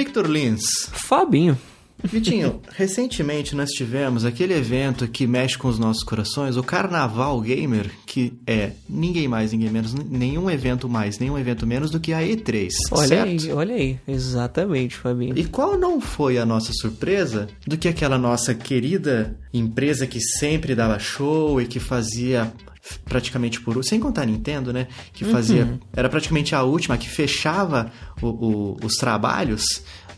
Victor Lins. Fabinho. Vitinho, recentemente nós tivemos aquele evento que mexe com os nossos corações, o Carnaval Gamer, que é ninguém mais, ninguém menos, nenhum evento mais, nenhum evento menos do que a E3. Olha certo? aí, olha aí. Exatamente, Fabinho. E qual não foi a nossa surpresa do que aquela nossa querida empresa que sempre dava show e que fazia praticamente por sem contar a Nintendo, né? Que fazia era praticamente a última que fechava o- o- os trabalhos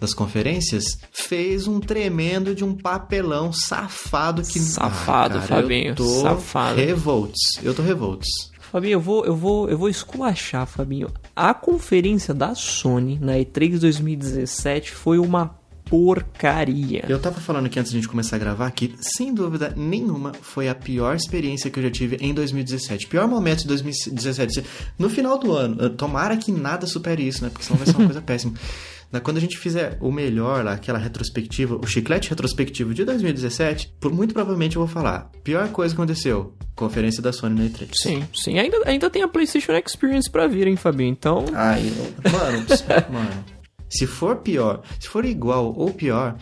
das conferências, fez um tremendo de um papelão safado que Safado, Ah, cara, Fabinho, Eu tô safado. revolts. Eu tô revolts. Fabinho, eu vou, eu vou, eu vou esculachar, Fabinho. A conferência da Sony na E3 2017 foi uma porcaria. Eu tava falando aqui antes de a gente começar a gravar que, sem dúvida nenhuma, foi a pior experiência que eu já tive em 2017. Pior momento de 2017. No final do ano, tomara que nada supere isso, né? Porque senão vai ser uma coisa péssima. Na- Quando a gente fizer o melhor lá, aquela retrospectiva, o chiclete retrospectivo de 2017, por, muito provavelmente eu vou falar. Pior coisa que aconteceu: conferência da Sony na E3. Sim, sim. Ainda, ainda tem a PlayStation Experience pra vir, hein, Fabinho? Então. Ai, mano, mano. Se for pior, se for igual ou pior,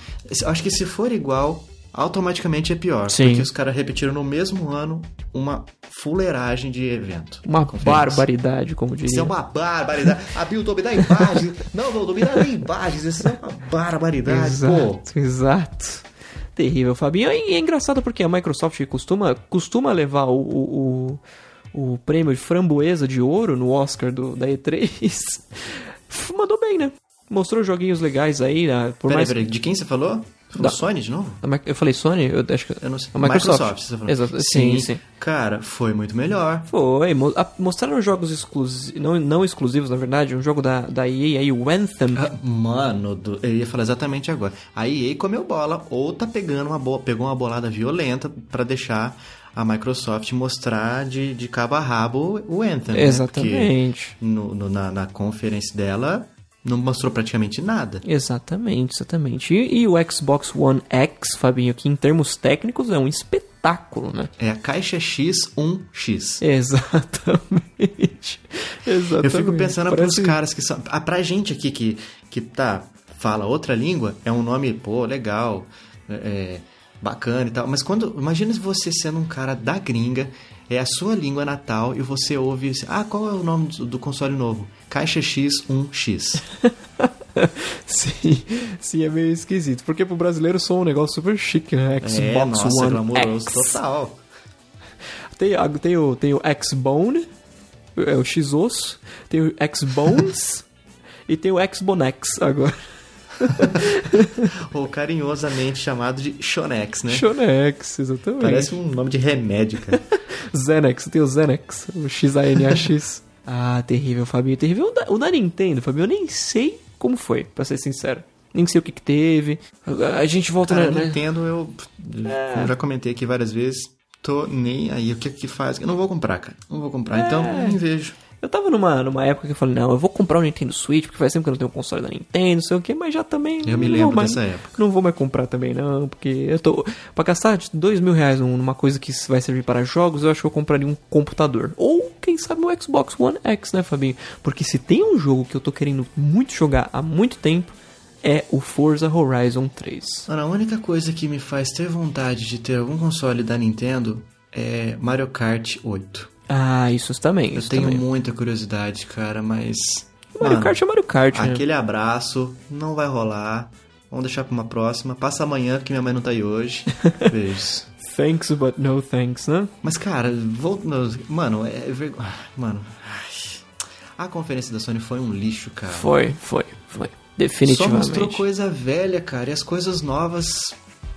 acho que se for igual, automaticamente é pior. Sim. Porque os caras repetiram no mesmo ano uma fuleiragem de evento. Uma barbaridade, como Isso diria. é uma barbaridade. A me dá imagens. Não, não, me dá imagens. Isso é uma barbaridade. Pô, Exato, exato. Terrível, Fabinho. E é engraçado porque a Microsoft costuma, costuma levar o, o, o, o prêmio de framboesa de ouro no Oscar do, da E3. Mandou bem, né? Mostrou joguinhos legais aí, né? por peraí, mais peraí. De quem você falou? Da- Sony de novo? Eu falei Sony? Eu acho que. Eu não sei. A Microsoft. você falou. Exato. Sim, sim. Cara, foi muito melhor. Foi. Mostraram jogos exclusivos. Não, não exclusivos, na verdade. Um jogo da, da EA aí, o Anthem. Ah, Mano, do- eu ia falar exatamente agora. A EA comeu bola ou tá pegando uma bola, pegou uma bolada violenta pra deixar a Microsoft mostrar de, de cabo a rabo o Anthem. né? Exatamente. Porque no- no- na, na conferência dela não mostrou praticamente nada. Exatamente, exatamente. E, e o Xbox One X, Fabinho, que em termos técnicos é um espetáculo, né? É a caixa X1X. Exatamente. Exatamente. Eu fico pensando Parece- pros caras que são. Ah, pra gente aqui que, que tá, fala outra língua, é um nome, pô, legal, é, é, bacana e tal. Mas quando. Imagina você sendo um cara da gringa, é a sua língua natal e você ouve. Ah, qual é o nome do, do console novo? Caixa X1X. Sim, sim, é meio esquisito. Porque pro brasileiro sou um negócio super chique, né? Xbox é, nossa, One glamouroso X. total. Tem, a- tem, o, tem o X-Bone, é o X-Osso, tem o X-Bones e tem o X-Bonex agora. Ou carinhosamente chamado de Shonex, né? Shonex, exatamente. Parece um nome de remédio, cara. Zenex, tem o Zenex, o X-A-N-A-X. ah, terrível, Fabinho, terrível. O da, o da Nintendo, Fabinho, eu nem sei como foi, pra ser sincero. Nem sei o que que teve. A, gente volta Cara, na... Nintendo, eu, É. como já comentei aqui várias vezes, tô nem aí. O que que faz? Eu não vou comprar, cara. Não vou comprar. Então, É. nem vejo. Eu tava numa, numa época que eu falei, não, eu vou comprar o Nintendo Switch, porque faz tempo que eu não tenho um console da Nintendo, não sei o que, mas já também. Eu me não lembro vou mais, dessa época. Não vou mais comprar também, não, porque eu tô. Pra gastar dois mil reais num- numa coisa que vai servir para jogos, eu acho que eu compraria um computador. Ou, quem sabe, um Xbox One X, né, Fabinho? Porque se tem um jogo que eu tô querendo muito jogar há muito tempo, é o Forza Horizon 3. Mano, a única coisa que me faz ter vontade de ter algum console da Nintendo é Mario Kart 8. Ah, isso também. Eu Isso tenho também. muita curiosidade, cara, mas. Mario Mano, Kart é Mario Kart, né? Aquele abraço não vai rolar. Vamos deixar pra uma próxima. Passa amanhã, porque minha mãe não tá aí hoje. Beijos. Thanks, but no thanks, né? Mas, cara, voltando. Mano, é. ver- ah, Mano. A conferência da Sony foi um lixo, cara. Foi, foi, foi. Só Definitivamente. mostrou coisa velha, cara. E as coisas novas.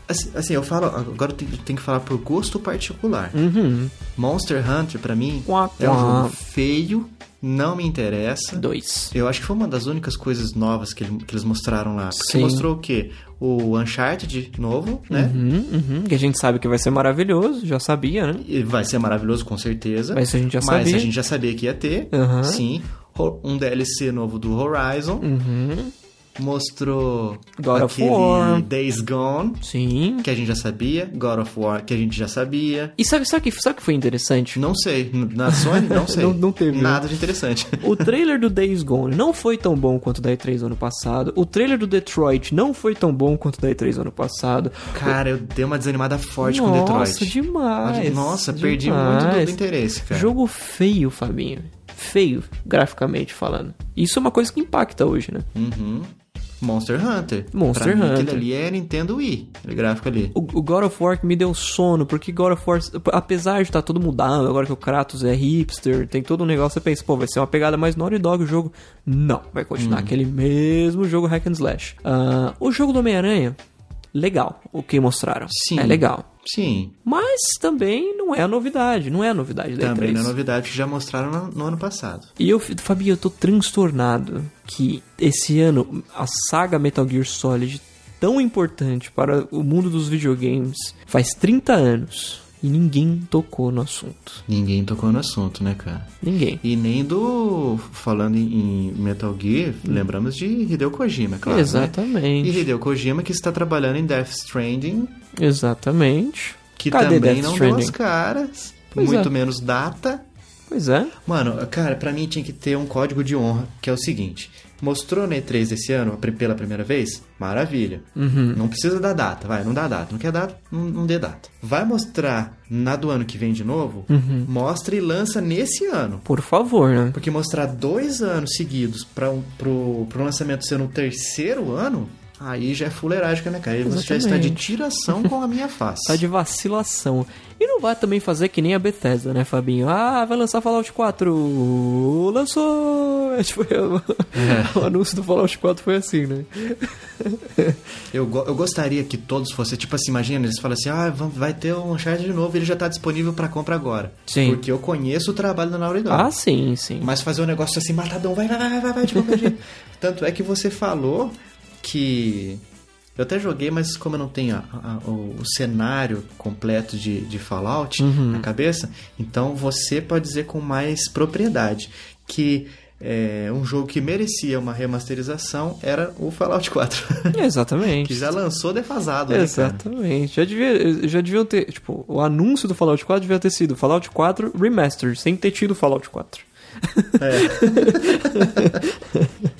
Assim, assim, eu falo. Agora eu tenho, que falar por gosto particular. Uhum. Monster Hunter, pra mim, Quá, é um quá. jogo feio, não me interessa. Dois. Eu acho que foi uma das únicas coisas novas que, que eles mostraram lá. Porque Sim. mostrou o quê? O Uncharted novo, né? Uhum, uhum. Que a gente sabe que vai ser maravilhoso, já sabia, né? E vai ser maravilhoso, com certeza. Mas a gente já Mas sabia. a gente já sabia que ia ter. Sim. Um DLC novo do Horizon. Uhum. Mostrou God of aquele War. Days Gone, Sim. que a gente já sabia, God of War, que a gente já sabia. E sabe, sabe, que, sabe que foi interessante? Não sei, na Sony, não sei. Não- não teve, Nada de interessante. O trailer do Days Gone não foi tão bom quanto o da E3 do ano passado. O trailer do Detroit não foi tão bom quanto o da E3 do ano passado. Cara, eu dei uma desanimada forte com Nossa, Detroit. demais. Nossa, perdi demais. muito do interesse, cara. Jogo feio, Fabinho. Feio, graficamente falando. Isso é uma coisa que impacta hoje, né? Uhum. Monster Hunter. Monster pra mim, Hunter. Aquilo ali é Nintendo Wii, aquele gráfico ali. O, o God of War que me deu sono, porque God of War, apesar de estar todo mudado, agora que o Kratos é hipster, tem todo um negócio, você pensa, pô, vai ser uma pegada mais Naughty Dog o jogo. Não, vai continuar Hum. aquele mesmo jogo hack and slash. Ah, o jogo do Homem-Aranha, legal, o que mostraram. Sim. É legal. Sim, Mas também não é a novidade, não é a novidade da também E3. não é novidade que já mostraram no, no ano passado. E eu, Fabinho, eu tô transtornado que esse ano a saga Metal Gear Solid, tão importante para o mundo dos videogames, faz 30 anos e ninguém tocou no assunto. Ninguém tocou no assunto, né, cara? Ninguém. E nem do. Falando em Metal Gear, lembramos de Hideo Kojima, claro. Né? Exatamente. E Hideo Kojima que está trabalhando em Death Stranding, Exatamente. que Cadê também Death não Stranding? deu as caras, Pois muito é. menos data. Pois é. Mano, cara, pra mim tinha que ter um código de honra, que é o seguinte: mostrou na E3 esse ano pela primeira vez? Maravilha. Uhum. Não precisa dar data, vai, não dá data. Não quer data, não, não dê data. Vai mostrar na do ano que vem de novo? Uhum. Mostra e lança nesse ano. Por favor, né? Porque mostrar dois anos seguidos para um, pro, pro lançamento ser no terceiro ano, aí já é fuleiragem, né, cara? Aí você já está de tiração com a minha face. Tá de vacilação. E não vai também fazer que nem a Bethesda, né, Fabinho? Ah, vai lançar Fallout 4. Lançou! É, tipo, o, o anúncio do Fallout 4 foi assim, né? Eu, go- eu gostaria que todos fossem, tipo assim, imagina, eles falam assim, ah, vai ter um Uncharted de novo, ele já tá disponível para compra agora. Sim. Porque eu conheço o trabalho da Naughty Dog. Ah, sim, sim. Mas fazer um negócio assim, matadão, vai, vai, vai, vai, vai, de qualquer jeito. Tanto é que você falou que. Eu até joguei, mas como eu não tenho a- a- o, o cenário completo de, de Fallout na cabeça, então você pode dizer com mais propriedade que é, um jogo que merecia uma remasterização era o Fallout 4. Exatamente. que já lançou defasado, né, cara? Exatamente. Já, devia, já deviam ter. Tipo, o anúncio do Fallout 4 devia ter sido Fallout 4 Remastered, sem ter tido Fallout 4.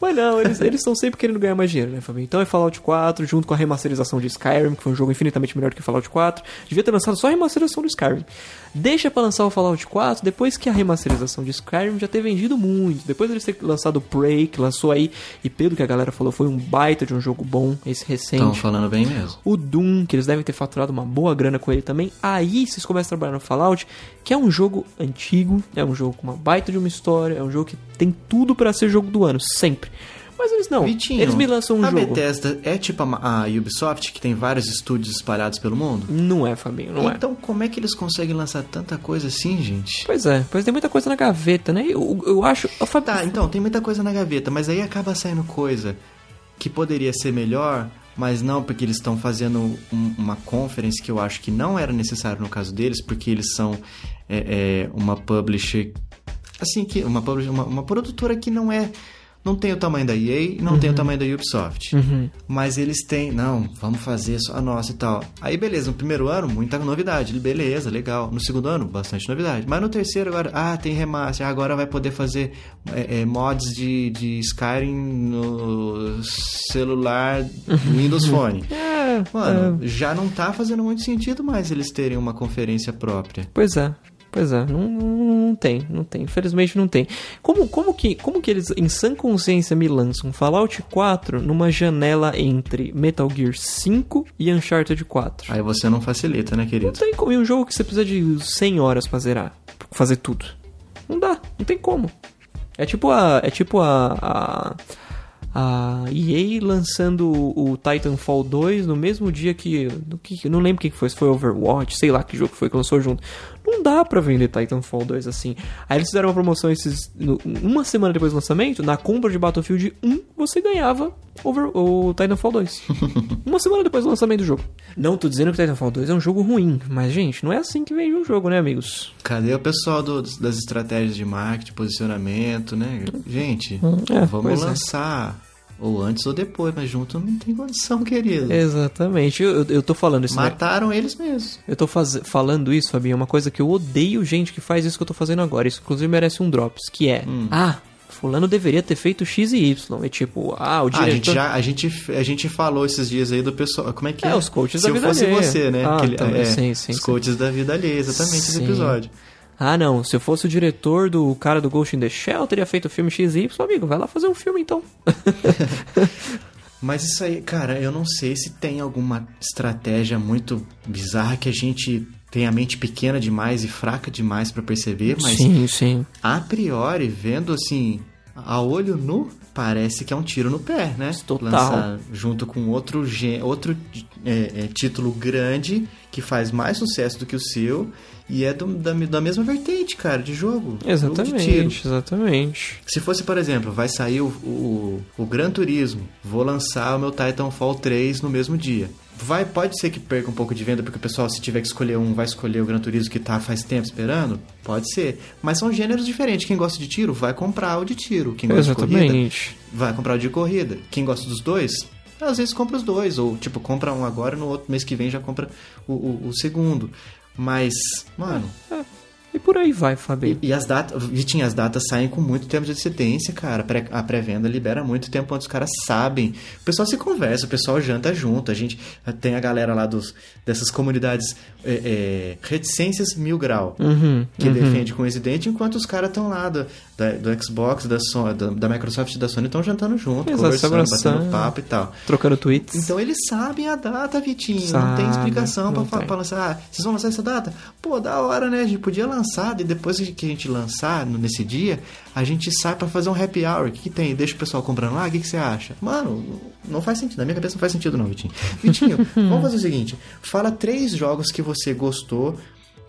Mas não, eles eles estão sempre querendo ganhar mais dinheiro, né, Fabinho? Então é Fallout 4, junto com a remasterização de Skyrim, que foi um jogo infinitamente melhor que Fallout 4. Devia ter lançado só a remasterização do Skyrim. Deixa pra lançar o Fallout 4 depois que a remasterização de Skyrim já ter vendido muito. Depois deles ter lançado o Prey, que lançou aí, e pelo que a galera falou, foi um baita de um jogo bom, esse recente. Estão falando bem mesmo. O Doom, que eles devem ter faturado uma boa grana com ele também. Aí vocês começam a trabalhar no Fallout, que é um jogo antigo, é um jogo com uma baita de uma história, é um jogo que tem tudo pra ser jogo do ano, sempre. Mas eles não. Vitinho, eles me lançam um a jogo. Bethesda é tipo a, a Ubisoft, que tem vários estúdios espalhados pelo mundo? Não é, Fabinho, não é. então, como é que eles conseguem lançar tanta coisa assim, gente? Pois é, pois tem muita coisa na gaveta, né? Eu, eu acho. Fab- Tá, então, tem muita coisa na gaveta, mas aí acaba saindo coisa que poderia ser melhor, mas não porque eles estão fazendo um- uma conference que eu acho que não era necessário no caso deles, porque eles são é, é, uma publisher. Assim, que uma, publisher, uma, uma produtora que não é. Não tem o tamanho da EA e não tem o tamanho da Ubisoft. Mas eles têm, não, vamos fazer a nossa e tal. Aí beleza, no primeiro ano, muita novidade. Beleza, legal. No segundo ano, bastante novidade. Mas no terceiro agora, ah, tem remaster. Agora vai poder fazer é, é, mods de, de Skyrim no celular Windows Phone. É, Mano, já não tá fazendo muito sentido mais eles terem uma conferência própria. Pois é. Pois é, não, não, não tem, não tem, infelizmente não tem. Como, como, que, como que eles, em sã consciência, me lançam Fallout 4 numa janela entre Metal Gear 5 e Uncharted 4? Aí você não facilita, né, Não querido? tem como, e um jogo que você precisa de 100 horas pra zerar, pra fazer tudo. Não dá, não tem como. É tipo a, é tipo a, a, a EA lançando o Titanfall 2 no mesmo dia que, que, não lembro o que foi, se foi Overwatch, sei lá que jogo foi que lançou junto. Não dá pra vender Titanfall 2 assim. Aí eles fizeram uma promoção esses, no- uma semana depois do lançamento, na compra de Battlefield 1, você ganhava over, o Titanfall 2. uma semana depois do lançamento do jogo. Não tô dizendo que Titanfall 2 é um jogo ruim, mas gente, não é assim que vende um jogo, né, amigos? Cadê o pessoal do- das estratégias de marketing, posicionamento, né? Gente, é, vamos pois é. Ou antes ou depois, mas junto não tem condição, querido. Exatamente. Eu, eu, eu tô falando isso. né? Mataram eles mesmos. Eu tô faz... falando isso, Fabinho, é uma coisa que eu odeio gente que faz isso que eu tô fazendo agora. Isso, inclusive, merece um drops, que é... Hum. Ah, fulano deveria ter feito X e Y. É tipo, ah, o Ah, a diretor... gente já a gente, a gente falou esses dias aí do pessoal. Como é que é? É, os coaches Se da eu vida fosse alheia. você, né? Ah, Aquele- também, é, sim, sim, Os sim. coaches da vida alheia, exatamente esse Sim. episódio. Ah, não, se eu fosse o diretor do cara do Ghost in the Shell, eu teria feito o filme X e Y. Amigo, vai lá fazer um filme, então. Mas isso aí, cara, eu não sei se tem alguma estratégia muito bizarra que a gente tem a mente pequena demais e fraca demais pra perceber, mas Sim, sim. a priori, vendo assim, a olho nu, parece que é um tiro no pé, né? Total. Lançar junto com outro, outro é, é, título grande que faz mais sucesso do que o seu e é do- da, da mesma vertente, cara, de jogo. Jogo de tiro. Exatamente, exatamente. Se fosse, por exemplo, vai sair o, o, o Gran Turismo, vou lançar o meu Titanfall 3 no mesmo dia. Vai, pode ser que perca um pouco de venda, porque o pessoal, se tiver que escolher um, vai escolher o Gran Turismo que tá faz tempo esperando? Pode ser. Mas são gêneros diferentes. Quem gosta de tiro, vai comprar o de tiro. Quem gosta de corrida, Exatamente. vai comprar o de corrida. Quem gosta dos dois, às vezes compra os dois. Ou, tipo, compra um agora, no outro mês que vem já compra o, o, o segundo. Mas, mano, E por aí vai, Fabinho. e, e as datas, Vitinho, as datas saem com muito tempo de antecedência, cara. A pré-venda libera muito tempo antes os caras sabem. O pessoal se conversa, o pessoal janta junto. A gente tem a galera lá dos, dessas comunidades é, é, reticências mil grau. Uhum, Que uhum. defende com dente, enquanto os caras estão lá do, da, do Xbox, da, Sony, da, da Microsoft e da Sony estão jantando junto, Exato, conversando, batendo papo e tal. Trocando tweets. Então eles sabem a data, Vitinho. não Sabe, tem explicação pra, não fa- tem. pra lançar. Ah, vocês vão lançar essa data? Pô, da hora, né? A gente podia lançar e depois que a gente lançar nesse dia, a gente sai pra fazer um happy hour. O que, que tem? Deixa o pessoal comprando lá? O que, que você acha? Mano, não faz sentido. Na minha cabeça não faz sentido, não, Vitinho. Vitinho, vamos fazer o seguinte: fala três jogos que você gostou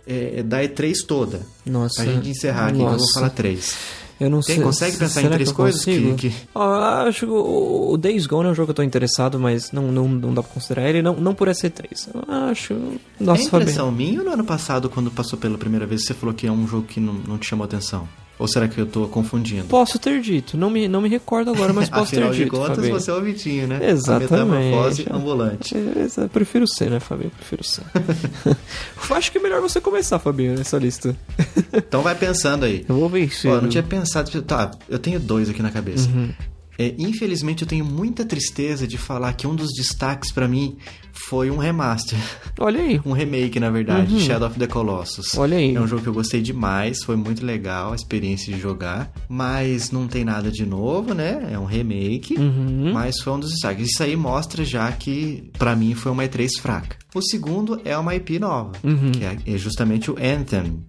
é, da E3 toda. Nossa. Pra gente encerrar aqui, que eu vou Nossa. falar três. Eu não Tem- sei. consegue pensar em três coisas que- que- Ah, acho que o, o Days Gone é um jogo que eu tô interessado, mas não, não, não dá pra considerar ele, não, não por SC3. Eu acho. Nossa, é impressão minha ou no ano passado, quando passou pela primeira vez, você falou que é um jogo que não, não te chamou atenção? Ou será que eu tô confundindo? Posso ter dito, não me, não me recordo agora, mas posso Afinal ter de dito. contas, Fabinho. você é o Vitinho, né? Exatamente. A metamorfose ambulante. É, prefiro ser, né, Fabinho? Prefiro ser. Acho que é melhor você começar, Fabinho, nessa lista. Então vai pensando aí. Eu vou vencer. Eu não tinha pensado. Tá, eu tenho dois aqui na cabeça. Uhum. É, infelizmente, eu tenho muita tristeza de falar que um dos destaques pra mim foi um remaster. Olha aí. Um remake, na verdade, Shadow of the Colossus. Uhum. Olha aí. É um jogo que eu gostei demais, foi muito legal a experiência de jogar, mas não tem nada de novo, né? É um remake, Uhum. mas foi um dos destaques. Isso aí mostra já que, pra mim, foi uma E3 fraca. O segundo é uma IP nova, Uhum. que é- é justamente o Anthem.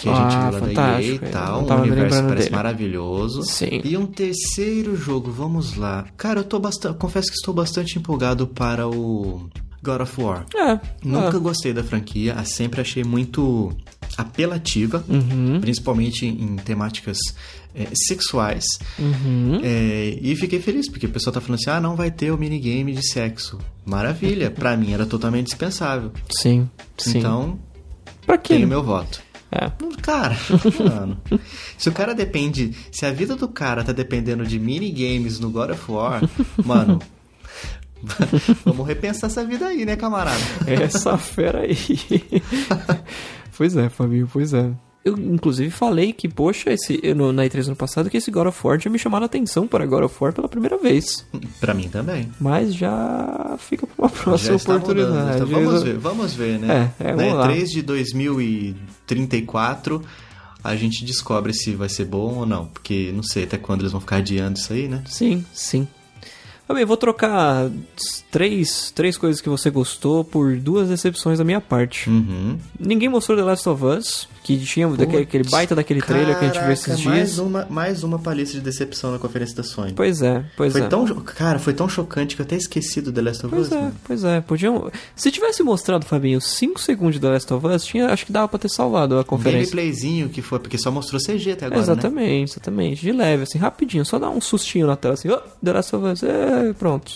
Que a Ah, gente viu lá da EA fantástico, e tal, me universo parece dele. maravilhoso. Sim. E um terceiro jogo, vamos lá. Cara, eu tô bastante. Confesso que estou bastante empolgado para o God of War. É. Nunca ah. gostei da franquia, sempre achei muito apelativa, Uhum. principalmente em temáticas é, sexuais. Uhum. É, e fiquei feliz, porque o pessoal tá falando assim: ah, não vai ter o minigame de sexo. Maravilha, pra mim era totalmente dispensável. Sim. Sim. Então, pra quê? tenho meu voto. É. Cara, mano. Se o cara depende. Se a vida do cara tá dependendo de minigames no God of War, mano. Vamos repensar essa vida aí, né, camarada? Essa fera aí. pois é, Fabinho, pois é. Eu, inclusive, falei que, poxa, esse, eu no, na E3 ano passado, que esse God of War tinha me chamado a atenção para God of War pela primeira vez. Pra mim também. Mas já fica para uma próxima oportunidade. mudando, então vamos ver, vamos ver, né? É, é, Na vamos lá. E3 de 2034, a gente descobre se vai ser bom ou não. Porque não sei até quando eles vão ficar adiando isso aí, né? Sim, sim. Fabinho, eu vou trocar três, três coisas que você gostou por duas decepções da minha parte. Uhum. Ninguém mostrou The Last of Us, que tinha daquele, aquele baita daquele trailer que a gente viu esses Caraca, dias. Mais uma, mais uma palestra de decepção na conferência da Sony. Pois é, pois foi é. tão, cara, foi tão chocante que eu até esqueci do The Last of Us. Pois é, mano. pois é. Podiam. Se tivesse mostrado, Fabinho, 5 segundos de The Last of Us, tinha, acho que dava pra ter salvado a conferência. Gameplayzinho que foi, porque só mostrou CG até agora, né? exatamente, exatamente. De leve, assim, rapidinho. Só dar um sustinho na tela, assim, oh, The Last of Us, é, pronto.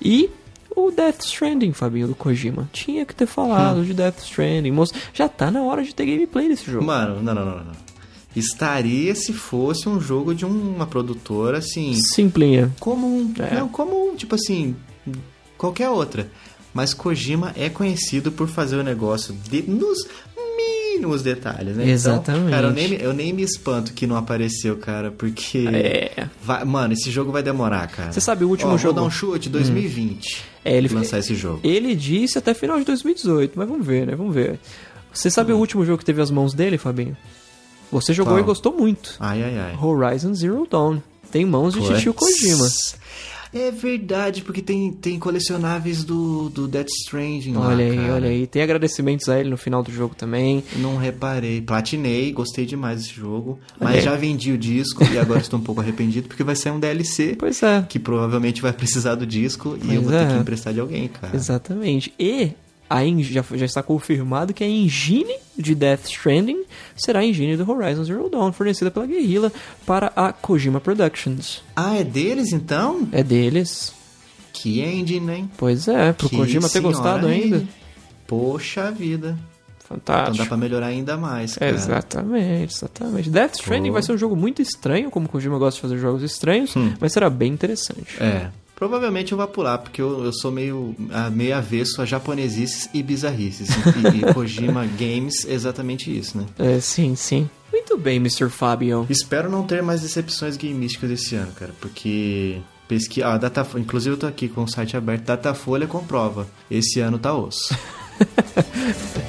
E o Death Stranding, Fabinho, do Kojima. Tinha que ter falado de Death Stranding. Moço, já tá na hora de ter gameplay desse jogo. Mano, não, não, não, não. estaria se fosse um jogo de uma produtora assim, Simplinha. comum. É. Não, comum, tipo assim, qualquer outra. Mas Kojima é conhecido por fazer o negócio de- nos mínimos detalhes, né? Exatamente. Então, cara, eu nem, me- eu nem me espanto que não apareceu, cara, porque. É. vai- mano, esse jogo vai demorar, cara. Você sabe o último Ó, jogo? Vou dar um chute, 2020. É, ele- lançar esse jogo. Ele disse até final de 2018, mas vamos ver, né? Vamos ver. Você sabe o último jogo que teve as mãos dele, Fabinho? Você jogou Qual? e gostou muito. Ai, ai, ai. Horizon Zero Dawn. Tem mãos de Puts. Kojima. É verdade, porque tem, tem colecionáveis do, do Death Stranding lá, Olha aí, cara. olha aí. Tem agradecimentos a ele no final do jogo também. Não reparei. Platinei, gostei demais desse jogo. Mas já vendi o disco e agora estou um pouco arrependido porque vai sair um DLC Pois é. que provavelmente vai precisar do disco e eu Pois vou ter é. que emprestar de alguém, cara. Exatamente. E a já, já está confirmado que a engine de Death Stranding será a engine do Horizon Zero Dawn, fornecida pela Guerrilla para a Kojima Productions. Ah, é deles então? É deles. Que engine, hein? Pois é, pro Que Kojima ter gostado ainda. Poxa vida. Então Fantástico. dá pra melhorar ainda mais, cara. Exatamente, exatamente. Death Stranding Pô. vai ser um jogo muito estranho, como o Kojima gosta de fazer jogos estranhos, Hum. mas será bem interessante. É. Provavelmente eu vou pular, porque eu, eu sou meio, ah, meio avesso a japonesices e bizarrices. E, e Kojima Games é exatamente isso, né? É, sim, sim. Muito bem, Mr. Fabio. Espero não ter mais decepções gameísticas esse ano, cara, porque pesqui... ah, Data... inclusive eu tô aqui com o site aberto, Datafolha comprova. Esse ano tá osso.